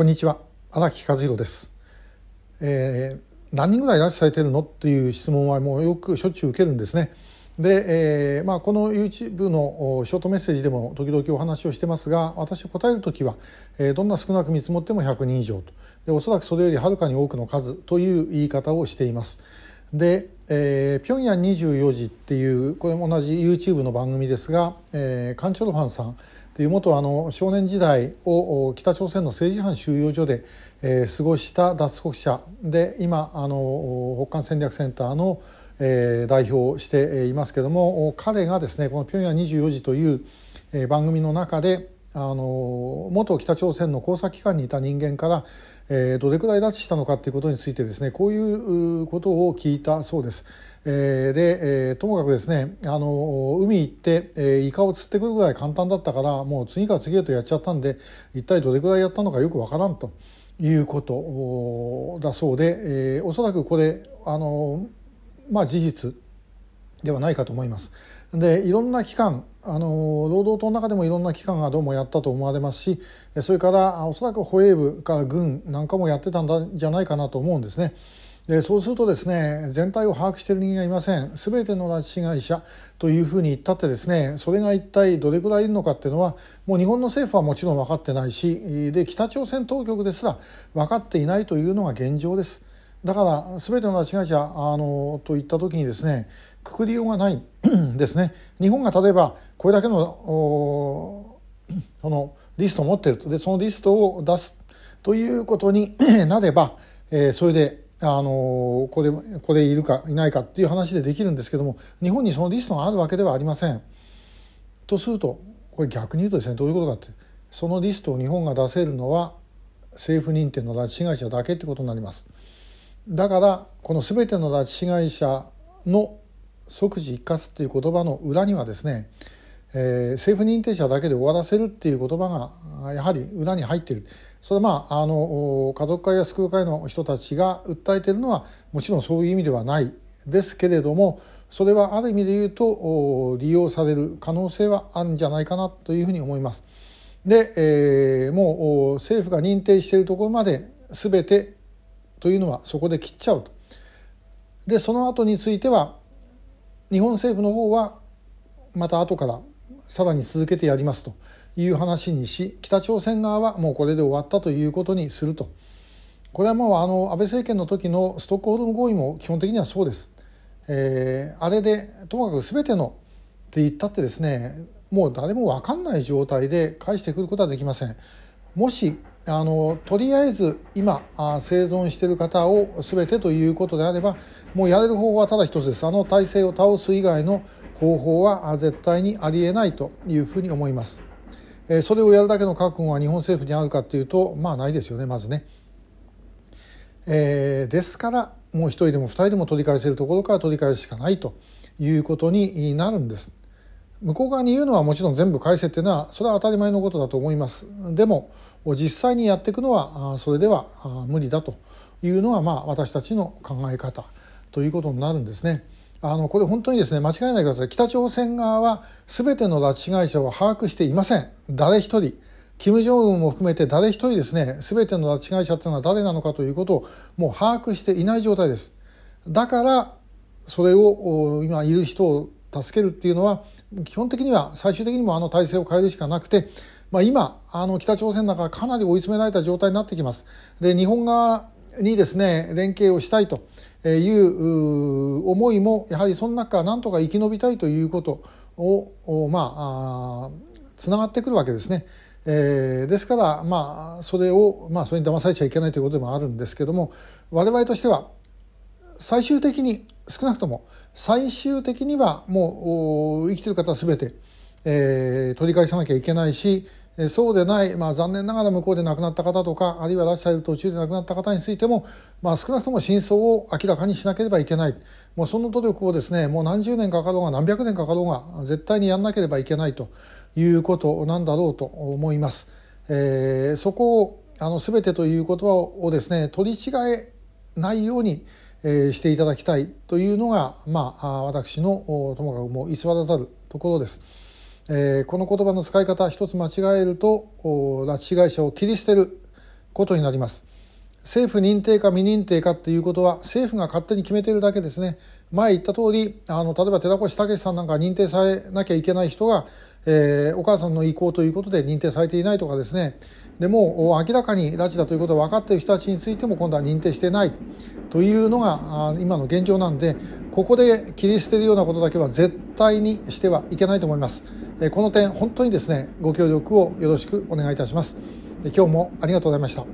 こんにちは。荒木和弘です、えー、何人ぐらい拉致されてるの？っていう質問はもうよくしょっちゅう受けるんですね。で、えーまあ、この YouTube のショートメッセージでも時々お話をしてますが私答える時は、えー、どんな少なく見積もっても100人以上と。でおそらくそれよりはるかに多くの数という言い方をしています。で、えー、平壌24時っていうこれも同じ YouTube の番組ですが、えー、カンチョルファンさんという元あの少年時代を北朝鮮の政治犯収容所で、えー、過ごした脱北者。で今あの北韓戦略センターの、えー、代表をしていますけども彼がですねこの「平壌24時」という、番組の中であの元北朝鮮の工作機関にいた人間から、えー、どれくらい拉致したのかということについてですねこういうことを聞いたそうです。えー、で、えー、ともかくですねあの海行って、えー、イカを釣ってくるぐらい簡単だったからもう次から次へとやっちゃったんで一体どれくらいやったのかよくわからんということだそうで、えー、おそらくこれあのまあ事実ではないかと思います。でいろんな機関あの労働党の中でもいろんな機関がどうもやったと思われますしそれからおそらく保衛部か軍なんかもやってたんじゃないかなと思うんですね。でそうするとですね全体を把握している人間がいません全ての拉致被害者というふうに言ったってですねそれが一体どれくらいいるのかっていうのはもう日本の政府はもちろん分かってないしで北朝鮮当局ですら分かっていないというのが現状です。だから全ての拉致被害者あのといった時にですねくくりようがない ですね日本が例えばこれだけの そのリストを持っているとでそのリストを出すということに なれば、えー、それであのこれこれいるかいないかっていう話でできるんですけども日本にそのリストがあるわけではありません。とするとこれ逆に言うとですねどういうことかってそのリストを日本が出せるのは政府認定の拉致被害者だけってことになります。だからこの全ての拉致被害者の即時一括っていう言葉の裏にはですね、えー、政府認定者だけで終わらせるっていう言葉がやはり裏に入っているそれはまああの家族会や救う会の人たちが訴えているのはもちろんそういう意味ではないですけれどもそれはある意味で言うと利用される可能性はあるんじゃないかなというふうに思います。で、えー、もう政府が認定しているところまで全てというのはそこで切っちゃうと。でその後については日本政府の方はまた後からさらに続けてやりますという話にし北朝鮮側はもうこれで終わったということにするとこれはもうあの安倍政権の時のストックホルム合意も基本的にはそうです。えー、あれでともかく全てのって言ったってですねもう誰も分かんない状態で返してくることはできません。もしあのとりあえず今あ生存している方を全てということであればもうやれる方法はただ一つですあの体制を倒す以外の方法は絶対にありえないというふうに思います。えそれをやるだけの覚悟は日本政府にあるかというとまあないですよねまずね。えー、ですからもう一人でも二人でも取り返せるところから取り返すしかないということになるんです。向こう側に言うのはもちろん全部返せっていうのはそれは当たり前のことだと思いますでも実際にやっていくのはそれでは無理だというのがまあ私たちの考え方ということになるんですね。あのこれ本当にですね間違えないでください。北朝鮮側は全ての拉致被害者を把握していません。誰一人。金正恩も含めて誰一人ですね全ての拉致被害者というのは誰なのかということをもう把握していない状態です。だからそれを今いる人を助けるっていうのは基本的には最終的にもあの体制を変えるしかなくて、まあ、今あの北朝鮮の中かなり追い詰められた状態になってきますで日本側にですね連携をしたいという思いもやはりその中なんとか生き延びたいということをまあつながってくるわけですね。えー、ですからまあそれをまあそれに騙されちゃいけないということでもあるんですけども我々としては最終的に少なくとも最終的にはもう生きてる方は全て、えー、取り返さなきゃいけないしそうでない、まあ、残念ながら向こうで亡くなった方とかあるいは拉致される途中で亡くなった方についても、まあ、少なくとも真相を明らかにしなければいけないもうその努力をですねもう何十年かかろうが何百年かかろうが絶対にやんなければいけないということなんだろうと思います。えー、そこをあの全てという言葉をですね取り違えないように、えー、していただきたいというのが、まあ、私のともかくもう居座らざるところです。えー、この言葉の使い方一つ間違えると拉致被害者を切り捨てることになります。政府認定か未認定かっていうことは政府が勝手に決めているだけですね。前言った通り、あの、例えば寺越武さんなんか認定されなきゃいけない人が、えー、お母さんの意向ということで認定されていないとかですね。でも、明らかに拉致だということが分かっている人たちについても今度は認定してないというのが今の現状なんで、ここで切り捨てるようなことだけは絶対にしてはいけないと思います。この点、本当にですね、ご協力をよろしくお願いいたします。今日もありがとうございました。